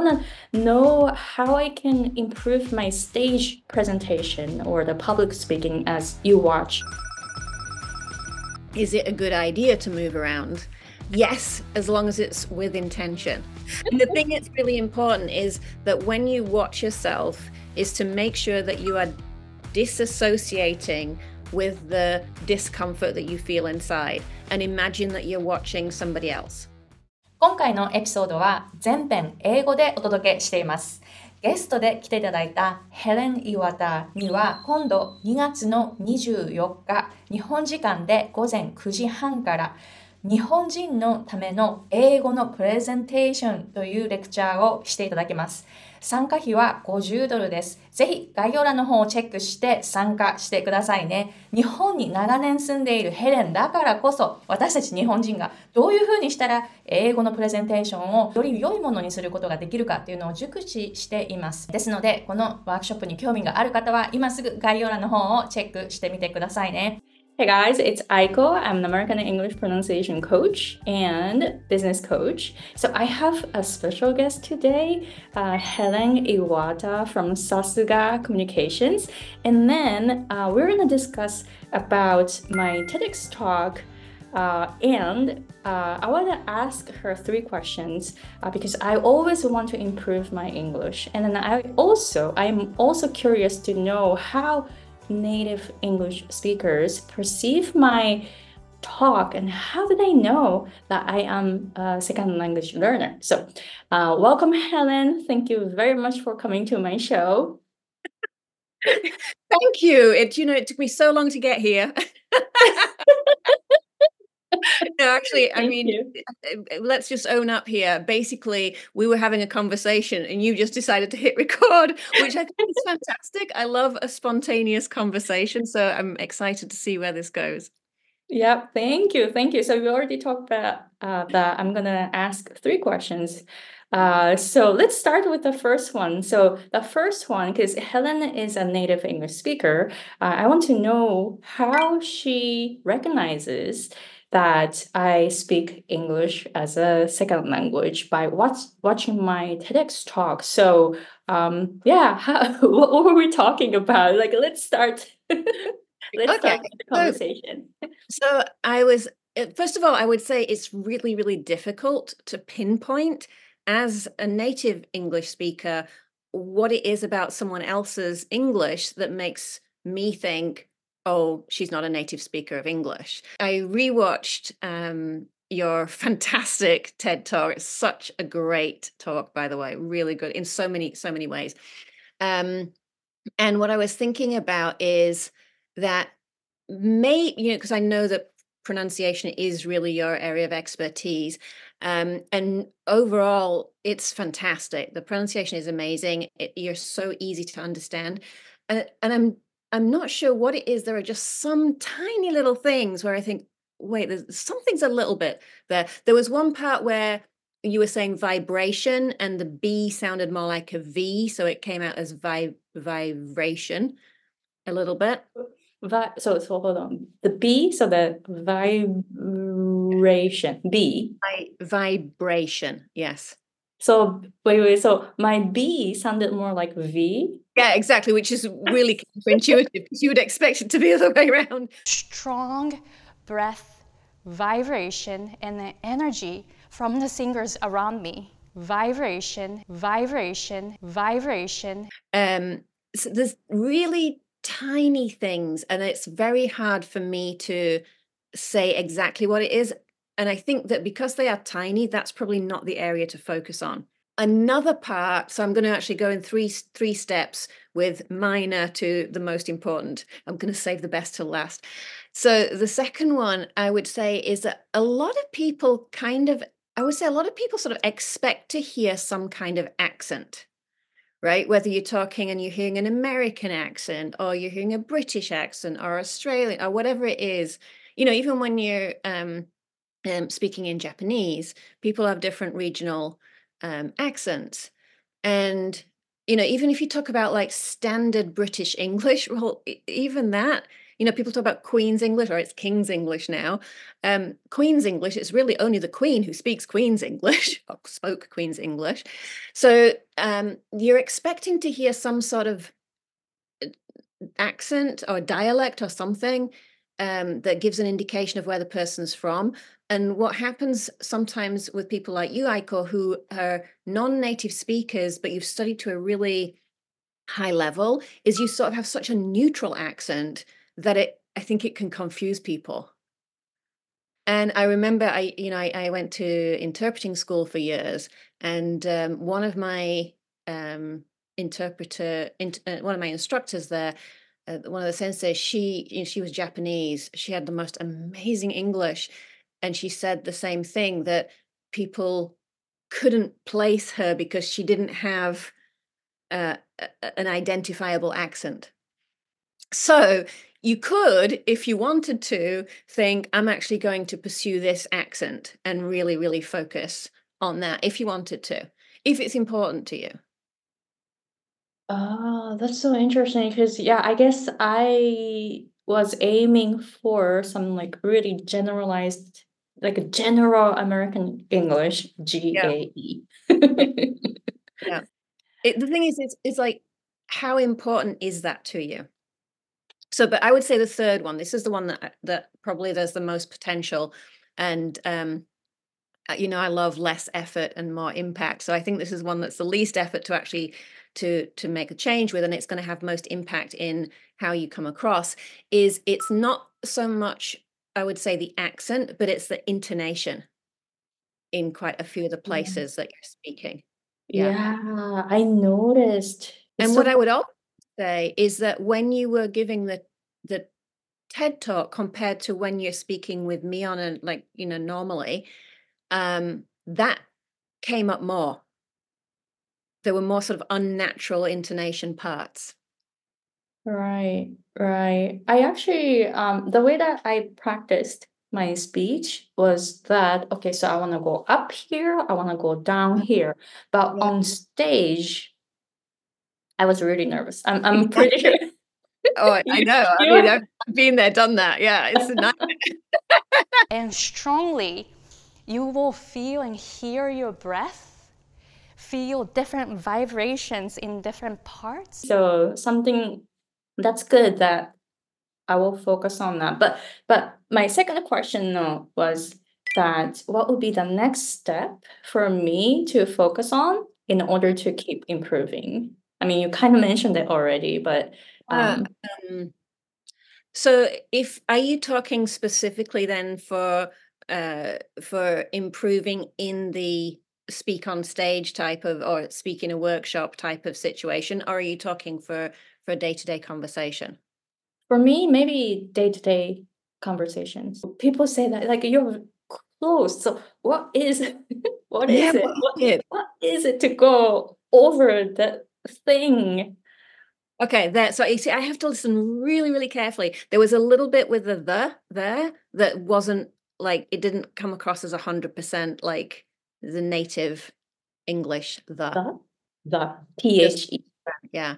want to know how I can improve my stage presentation or the public speaking as you watch. Is it a good idea to move around? Yes, as long as it's with intention. And the thing that's really important is that when you watch yourself, is to make sure that you are disassociating with the discomfort that you feel inside and imagine that you're watching somebody else. 今回のエピソードは全編英語でお届けしています。ゲストで来ていただいたヘレン・イワタには今度2月の24日日本時間で午前9時半から日本人のための英語のプレゼンテーションというレクチャーをしていただきます。参加費は50ドルです。ぜひ概要欄の方をチェックして参加してくださいね。日本に長年住んでいるヘレンだからこそ私たち日本人がどういうふうにしたら英語のプレゼンテーションをより良いものにすることができるかっていうのを熟知しています。ですので、このワークショップに興味がある方は今すぐ概要欄の方をチェックしてみてくださいね。Hey guys, it's Aiko. I'm an American English pronunciation coach and business coach. So I have a special guest today, uh, Helen Iwata from Sasuga Communications. And then uh, we're going to discuss about my TEDx talk. Uh, and uh, I want to ask her three questions uh, because I always want to improve my English. And then I also, I'm also curious to know how native English speakers perceive my talk and how do they know that I am a second language learner? So, uh, welcome, Helen. Thank you very much for coming to my show. Thank you. It you know it took me so long to get here. no, actually, I mean, you. Uh, uh, let's just own up here. Basically, we were having a conversation and you just decided to hit record, which I think is fantastic. I love a spontaneous conversation. So I'm excited to see where this goes. Yeah, thank you. Thank you. So we already talked about uh, that. I'm going to ask three questions. Uh, so let's start with the first one. So the first one, because Helen is a native English speaker, uh, I want to know how she recognizes that I speak English as a second language by watch, watching my TEDx talk. So, um, yeah, how, what, what were we talking about? Like, let's start. let's okay. start the conversation. So, so I was uh, first of all, I would say it's really, really difficult to pinpoint as a native English speaker what it is about someone else's English that makes me think oh, she's not a native speaker of English. I rewatched um, your fantastic TED talk. It's such a great talk, by the way, really good in so many, so many ways. Um, and what I was thinking about is that may, you know, because I know that pronunciation is really your area of expertise. Um, and overall, it's fantastic. The pronunciation is amazing. It, you're so easy to understand. And, and I'm I'm not sure what it is. There are just some tiny little things where I think, wait, there's something's a little bit there. There was one part where you were saying vibration and the B sounded more like a V, so it came out as vi- vibration a little bit. Vi- so, so hold on. The B, so the vibration, B. Vi- vibration, yes. So wait, wait. So my B sounded more like V. Yeah, exactly, which is really counterintuitive because you would expect it to be the other way around. Strong breath, vibration, and the energy from the singers around me. Vibration, vibration, vibration. Um, so there's really tiny things, and it's very hard for me to say exactly what it is and I think that because they are tiny, that's probably not the area to focus on. Another part, so I'm going to actually go in three three steps with minor to the most important. I'm going to save the best to last. So the second one I would say is that a lot of people kind of I would say a lot of people sort of expect to hear some kind of accent right? Whether you're talking and you're hearing an American accent or you're hearing a British accent or Australian or whatever it is, you know, even when you're um, um, speaking in Japanese, people have different regional um, accents. And, you know, even if you talk about like standard British English, well, even that you know, people talk about Queen's English or it's King's English now. Um, Queen's English, it's really only the Queen who speaks Queen's English or spoke Queen's English. So um, you're expecting to hear some sort of uh, accent or dialect or something um, that gives an indication of where the person's from. And what happens sometimes with people like you, Aiko, who are non native speakers, but you've studied to a really high level, is you sort of have such a neutral accent that it, I think it can confuse people. And I remember I, you know, I, I went to interpreting school for years, and um, one of my um, interpreter, in, uh, one of my instructors there, uh, one of the senseis, she, you know, she was Japanese. She had the most amazing English, and she said the same thing that people couldn't place her because she didn't have uh, an identifiable accent. So you could, if you wanted to, think, I'm actually going to pursue this accent and really, really focus on that if you wanted to, if it's important to you. Oh, that's so interesting because, yeah, I guess I was aiming for some like really generalized, like a general American English, G A E. Yeah. It, the thing is, it's, it's like, how important is that to you? So, but I would say the third one. This is the one that that probably there's the most potential, and um, Uh, you know, I love less effort and more impact. So I think this is one that's the least effort to actually to to make a change with, and it's going to have most impact in how you come across. Is it's not so much I would say the accent, but it's the intonation in quite a few of the Yeah. places that you're speaking. Yeah. Yeah, I noticed. And It's what I would also say is that when you were giving the the TED talk compared to when you're speaking with me on a like you know normally, um, that came up more. There were more sort of unnatural intonation parts. Right, right. I actually, um, the way that I practiced my speech was that, okay, so I want to go up here, I want to go down here. But Yeah. on stage, I was really nervous. I'm, I'm pretty sure. Oh, I, know. i mean i've I've been there, done that. Yeah, it's a nightmare. And strongly, you will feel and hear your breath, feel different vibrations in different parts. So something that's good that I will focus on that. But but my second question though was that what would be the next step for me to focus on in order to keep improving? I mean, you kind of mentioned it already, but Uh, um, um, so if are you talking specifically then for uh for improving in the speak on stage type of or speak in a workshop type of situation or are you talking for for a day-to-day conversation for me, maybe day-to-day conversations. People say that like you're close. So what is what is Yeah, it? what is What, is it to go over that thing? okay there so you see i have to listen really really carefully there was a little bit with the the there that wasn't like it didn't come across as a hundred percent like the native english the The the T H E. Yeah.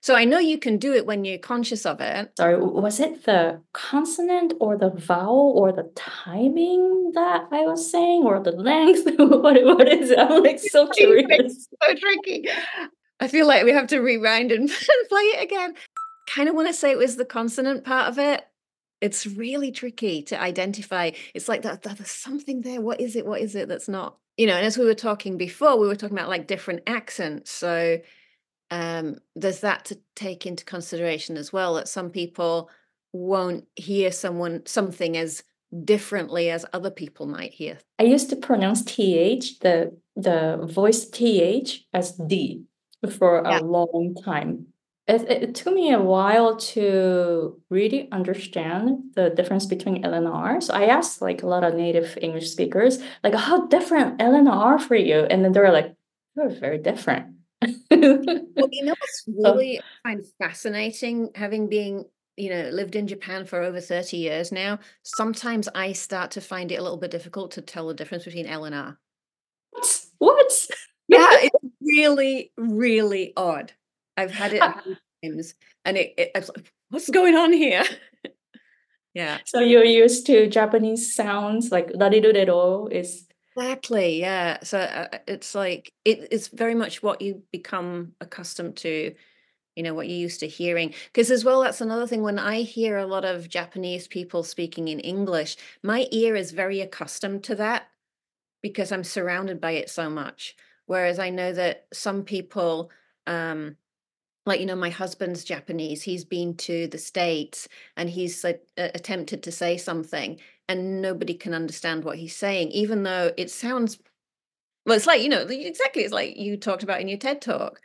So I know you can do it when you're conscious of it. Sorry, was it the consonant or the vowel or the timing that I was saying or the length? what, what is it? I'm like so curious. so tricky. I feel like we have to rewind and play it again. Kind of want to say it was the consonant part of it. It's really tricky to identify. It's like that, that there's something there. What is it? What is it that's not? You know, and as we were talking before, we were talking about like different accents. So um, there's that to take into consideration as well that some people won't hear someone something as differently as other people might hear. I used to pronounce TH, the the voice TH as D for a long time. It, it, took me a while to really understand the difference between L and R. So I asked like a lot of native English speakers, like, how different L and R for you? And then they were like, you're very different. Well, you know what's really I find fascinating, having been, you know, lived in Japan for over 30 years now, sometimes I start to find it a little bit difficult to tell the difference between L and R. what? What? Yeah, it's really, really odd. I've had it a few times and it, it I was like, what's going on here? Yeah. So you're used to Japanese sounds like rarirurero is Exactly. Yeah. So uh, uh, it's like it, it's very much what you become accustomed to, you know, what you're used to hearing. Because as well, that's another thing. When I hear a lot of Japanese people speaking in English, my ear is very accustomed to that because I'm surrounded by it so much. Whereas I know that some people, um, like you know my husband's japanese he's been to the states and he's uh, attempted to say something and nobody can understand what he's saying even though it sounds well it's like you know exactly it's like you talked about in your ted talk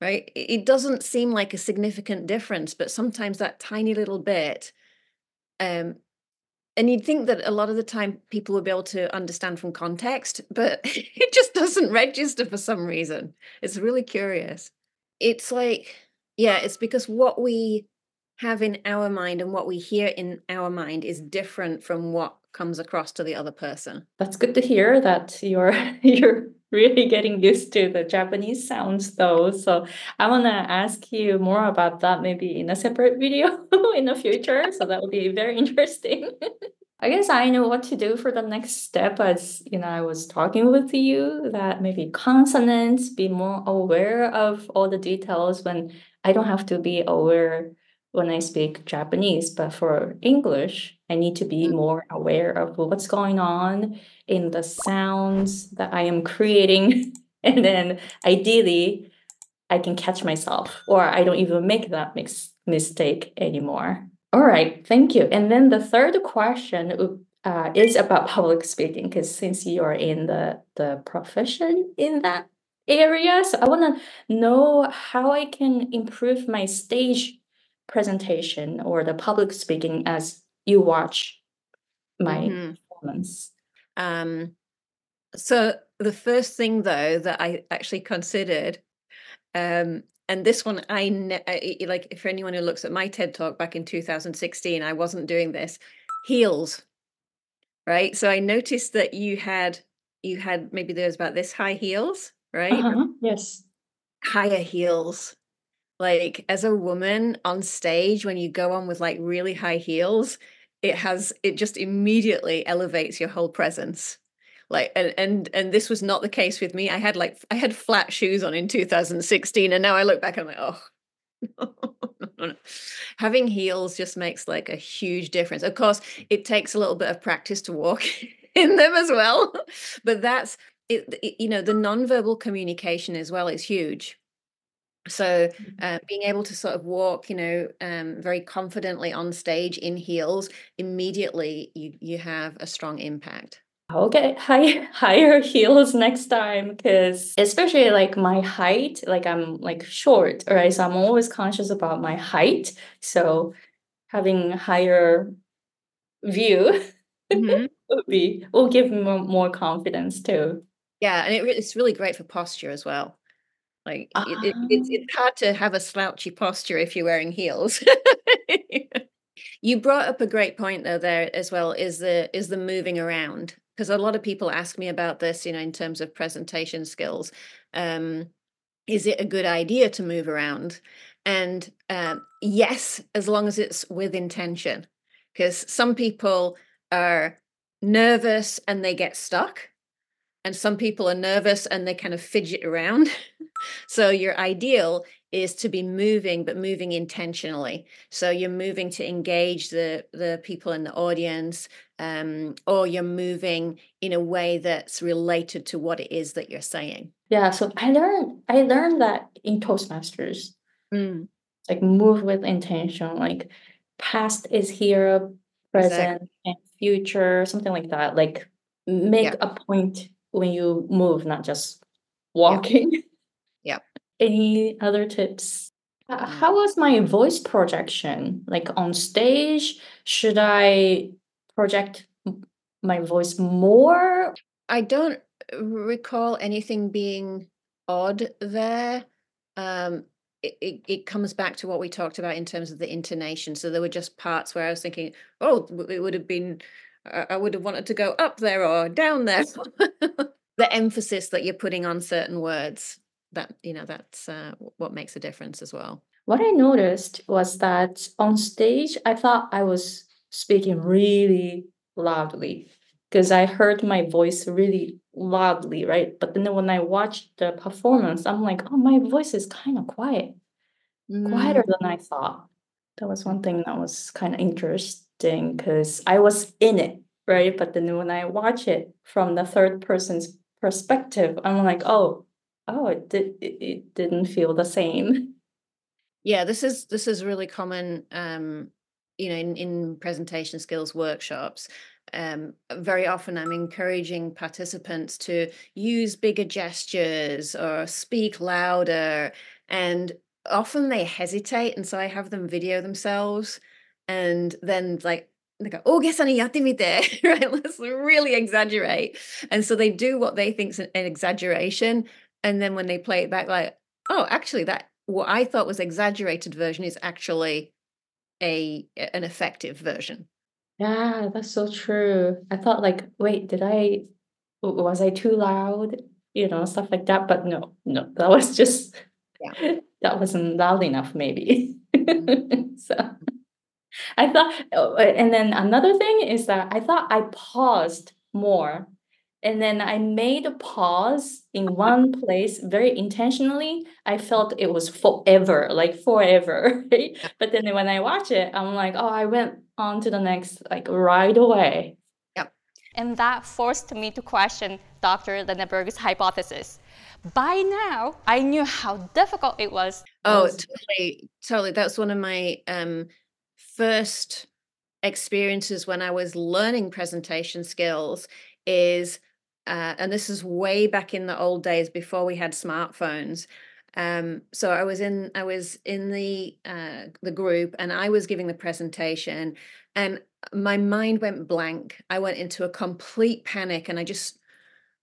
right? It doesn't seem like a significant difference but sometimes that tiny little bit um and you'd think that a lot of the time people would be able to understand from context but it just doesn't register for some reason. It's really curious. It's like yeah, it's because what we have in our mind and what we hear in our mind is different from what comes across to the other person. That's good to hear that you're you're really getting used to the Japanese sounds though. So I want to ask you more about that maybe in a separate video in the future. So that would be very interesting. I guess I know what to do for the next step as you know I was talking with you that maybe consonants be more aware of all the details when I don't have to be aware when I speak Japanese, but for English, I need to be mm. more aware of what's going on in the sounds that I am creating. and then ideally, I can catch myself or I don't even make that mix- mistake anymore. All right, thank you. And then the third question uh, is about public speaking because since you're in the the profession in that area, so I want to know how I can improve my stage presentation or the public speaking as you watch my mm-hmm. performance. Um, so the first thing though that I actually considered um, and this one I, ne- I like for anyone who looks at my ted talk back in 2016 i wasn't doing this heels right so i noticed that you had you had maybe there's about this high heels right? Uh-huh. yes. Higher heels. Like as a woman on stage when you go on with like really high heels it has it just immediately elevates your whole presence. Like and and and this was not the case with me. I had like i had flat shoes on in 2016 and now i look back and i'm like oh. Having heels just makes like a huge difference. Of course it takes a little bit of practice to walk in them as well but that's it, it, you know the nonverbal communication as well is huge so mm-hmm. uh, being able to sort of walk you know um, very confidently on stage in heels immediately you you have a strong impact I'll get high, higher heels next time because especially like my height, like I'm like short, right? So I'm always conscious about my height. So having higher view mm-hmm. would be will give me more, more confidence too. Yeah, and it, it's really great for posture as well. Like uh, it, it, it's it's hard to have a slouchy posture if you're wearing heels. you brought up a great point though there as well is the is the moving around because a lot of people ask me about this, you know, in terms of presentation skills. Um, is it a good idea to move around? And um, yes, as long as it's with intention, because some people are nervous and they get stuck, and some people are nervous and they kind of fidget around. so your ideal is to be moving but moving intentionally so you're moving to engage the the people in the audience um, or you're moving in a way that's related to what it is that you're saying yeah so i learned i learned that in toastmasters mm. like move with intention like past is here present exactly. and future something like that like make yeah. a point when you move not just walking yeah. yeah any other tips? Uh, how was my voice projection? Like on stage, should I project my voice more? I don't recall anything being odd there. Um, it, it, it, comes back to what we talked about in terms of the intonation. So there were just parts where I was thinking, oh, it would have been, I would have wanted to go up there or down there. the emphasis that you're putting on certain words that you know that's uh, what makes a difference as well what i noticed was that on stage i thought i was speaking really loudly because I heard my voice really loudly, right? But then when I watched the performance, I'm like, oh, my voice is kind of quiet, quieter Mm. than I thought. That was one thing that was kind of interesting because I was in it, right? But then when I watch it from the third person's perspective, I'm like, oh, oh, it did it, it didn't feel the same. Yeah, this is this is really common um you know in, in presentation skills workshops. Um very often I'm encouraging participants to use bigger gestures or speak louder and often they hesitate and so I have them video themselves and then like they go, oh, guess yatte mite, right? Let's really exaggerate. And so they do what they think's an, an exaggeration. And then when they play it back, like, oh, actually, that what I thought was exaggerated version is actually a an effective version. Yeah, that's so true. I thought like, wait, did I was I too loud? You know, stuff like that. But no, no, that was just Yeah. that wasn't loud enough, maybe. Mhm. So I thought, oh, and then another thing is that I thought I paused more. And then I made a pause in one place very intentionally. I felt it was forever, like forever, right? But then when I watch it, I'm like, oh, I went on to the next, like right away. And that forced me to question Dr. Lindenberg's hypothesis. By now, I knew how difficult it was. Oh, Was- totally, totally. That's one of my um first experiences when I was learning presentation skills is uh, and this is way back in the old days before we had smartphones. Um, so I was in I was in the uh, the group and I was giving the presentation and my mind went blank. I went into a complete panic and I just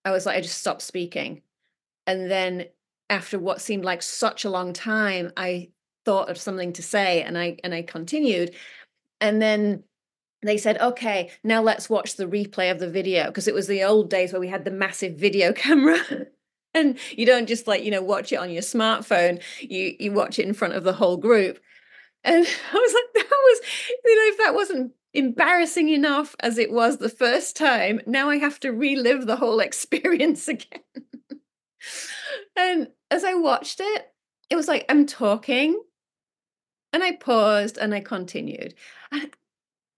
I was like I just stopped speaking. And then after what seemed like such a long time, I thought of something to say and I and I continued. And then they said, okay, now let's watch the replay of the video because it was the old days where we had the massive video camera. and you don't just like, you know, watch it on your smartphone. You you watch it in front of the whole group. And I was like, that was, you know, if that wasn't embarrassing enough as it was the first time, now I have to relive the whole experience again. and as I watched it, it was like I'm talking and I paused and I continued. And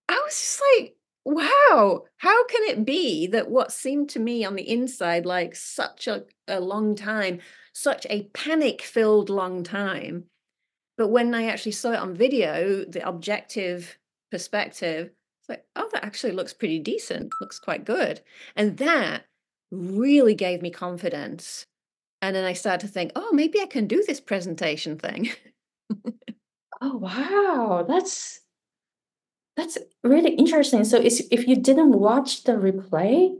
I was just like, wow, how can it be that what seemed to me on the inside like such a, a long time, such a panic filled long time? But when I actually saw it on video, the objective perspective, it's like, oh, that actually looks pretty decent, looks quite good. And that really gave me confidence. And then I started to think, oh, maybe I can do this presentation thing. Oh wow, that's that's really interesting. So is if you didn't watch the replay,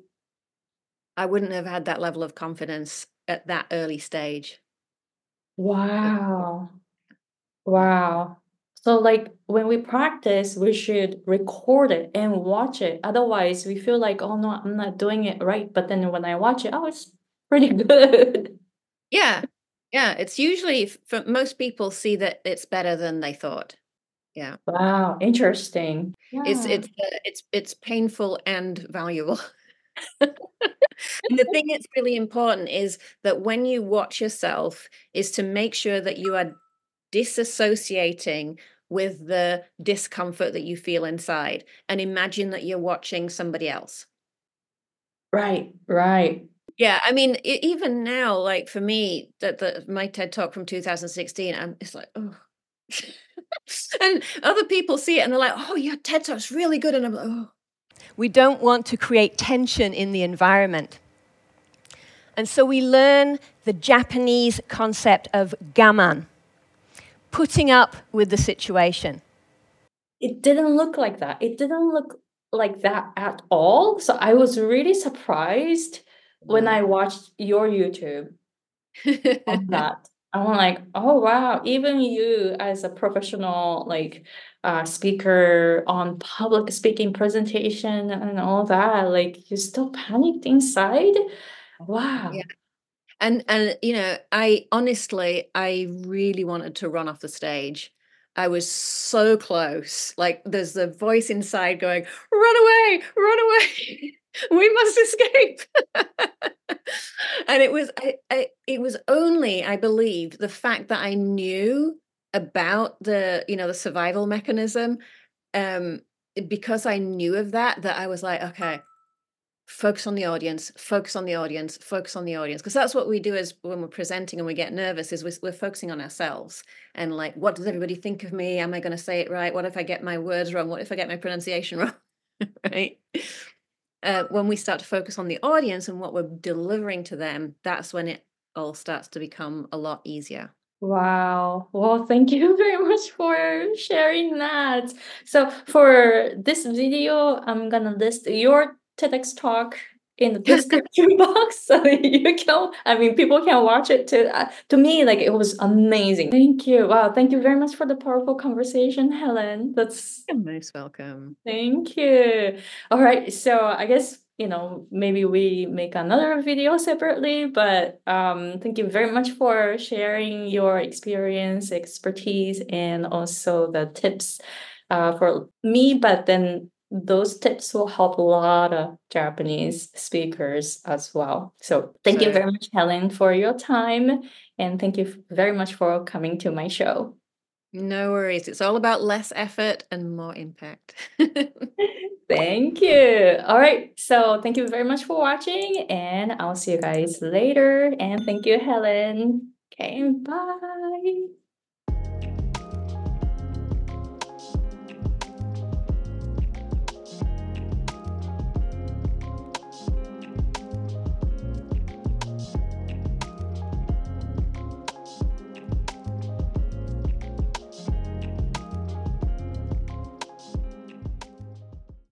I wouldn't have had that level of confidence at that early stage. wow. Wow. So like when we practice, we should record it and watch it. Otherwise, we feel like, oh no, I'm not doing it right. But then when I watch it, oh, it's pretty good. Yeah. Yeah. It's usually for most people see that it's better than they thought. Yeah. Wow, interesting. It's it's uh, it's it's painful and valuable. and the thing that's really important is that when you watch yourself is to make sure that you are disassociating with the discomfort that you feel inside and imagine that you're watching somebody else. Right, right. Yeah, I mean, e- even now, like for me, that the my TED talk from 2016, I'm it's like, oh, and other people see it and they're like, oh, your TED talk's really good, and I'm like, oh. We don't want to create tension in the environment, and so we learn the Japanese concept of gaman, putting up with the situation. It didn't look like that. It didn't look like that at all. So I was really surprised when I watched your YouTube on that. I'm like, oh wow, even you as a professional like uh speaker on public speaking presentation and all that, like you still panicked inside. Wow. Yeah. And and you know, I honestly, I really wanted to run off the stage. I was so close. Like there's the voice inside going, run away, run away. we must escape. and it was I, I, it was only, I believe, the fact that I knew about the, you know, the survival mechanism. Um, because I knew of that, that I was like, okay, focus on the audience focus on the audience focus on the audience. Because that's what we do is when we're presenting and we get nervous is we're, we're focusing on ourselves and like what does everybody think of me? Am i going to say it right? What if i get my words wrong? What if i get my pronunciation wrong? Right uh, when we start to focus on the audience and what we're delivering to them that's when it all starts to become a lot easier Wow. Well, thank you very much for sharing that. So, for this video, I'm gonna list your TEDx talk in the description box so you can i mean people can watch it too uh, to me like it was amazing. Thank you. Wow thank you very much for the powerful conversation helen. That's You're most welcome. Thank you. All right so i guess you know maybe we make another video separately but um thank you very much for sharing your experience expertise and also the tips uh, for me but then those tips will help a lot of Japanese speakers as well. So thank you very much, Helen, for your time. And thank you very much for coming to my show. No worries. It's all about less effort and more impact. thank you. All right. So thank you very much for watching, and I'll see you guys later. And thank you, Helen. Okay, bye.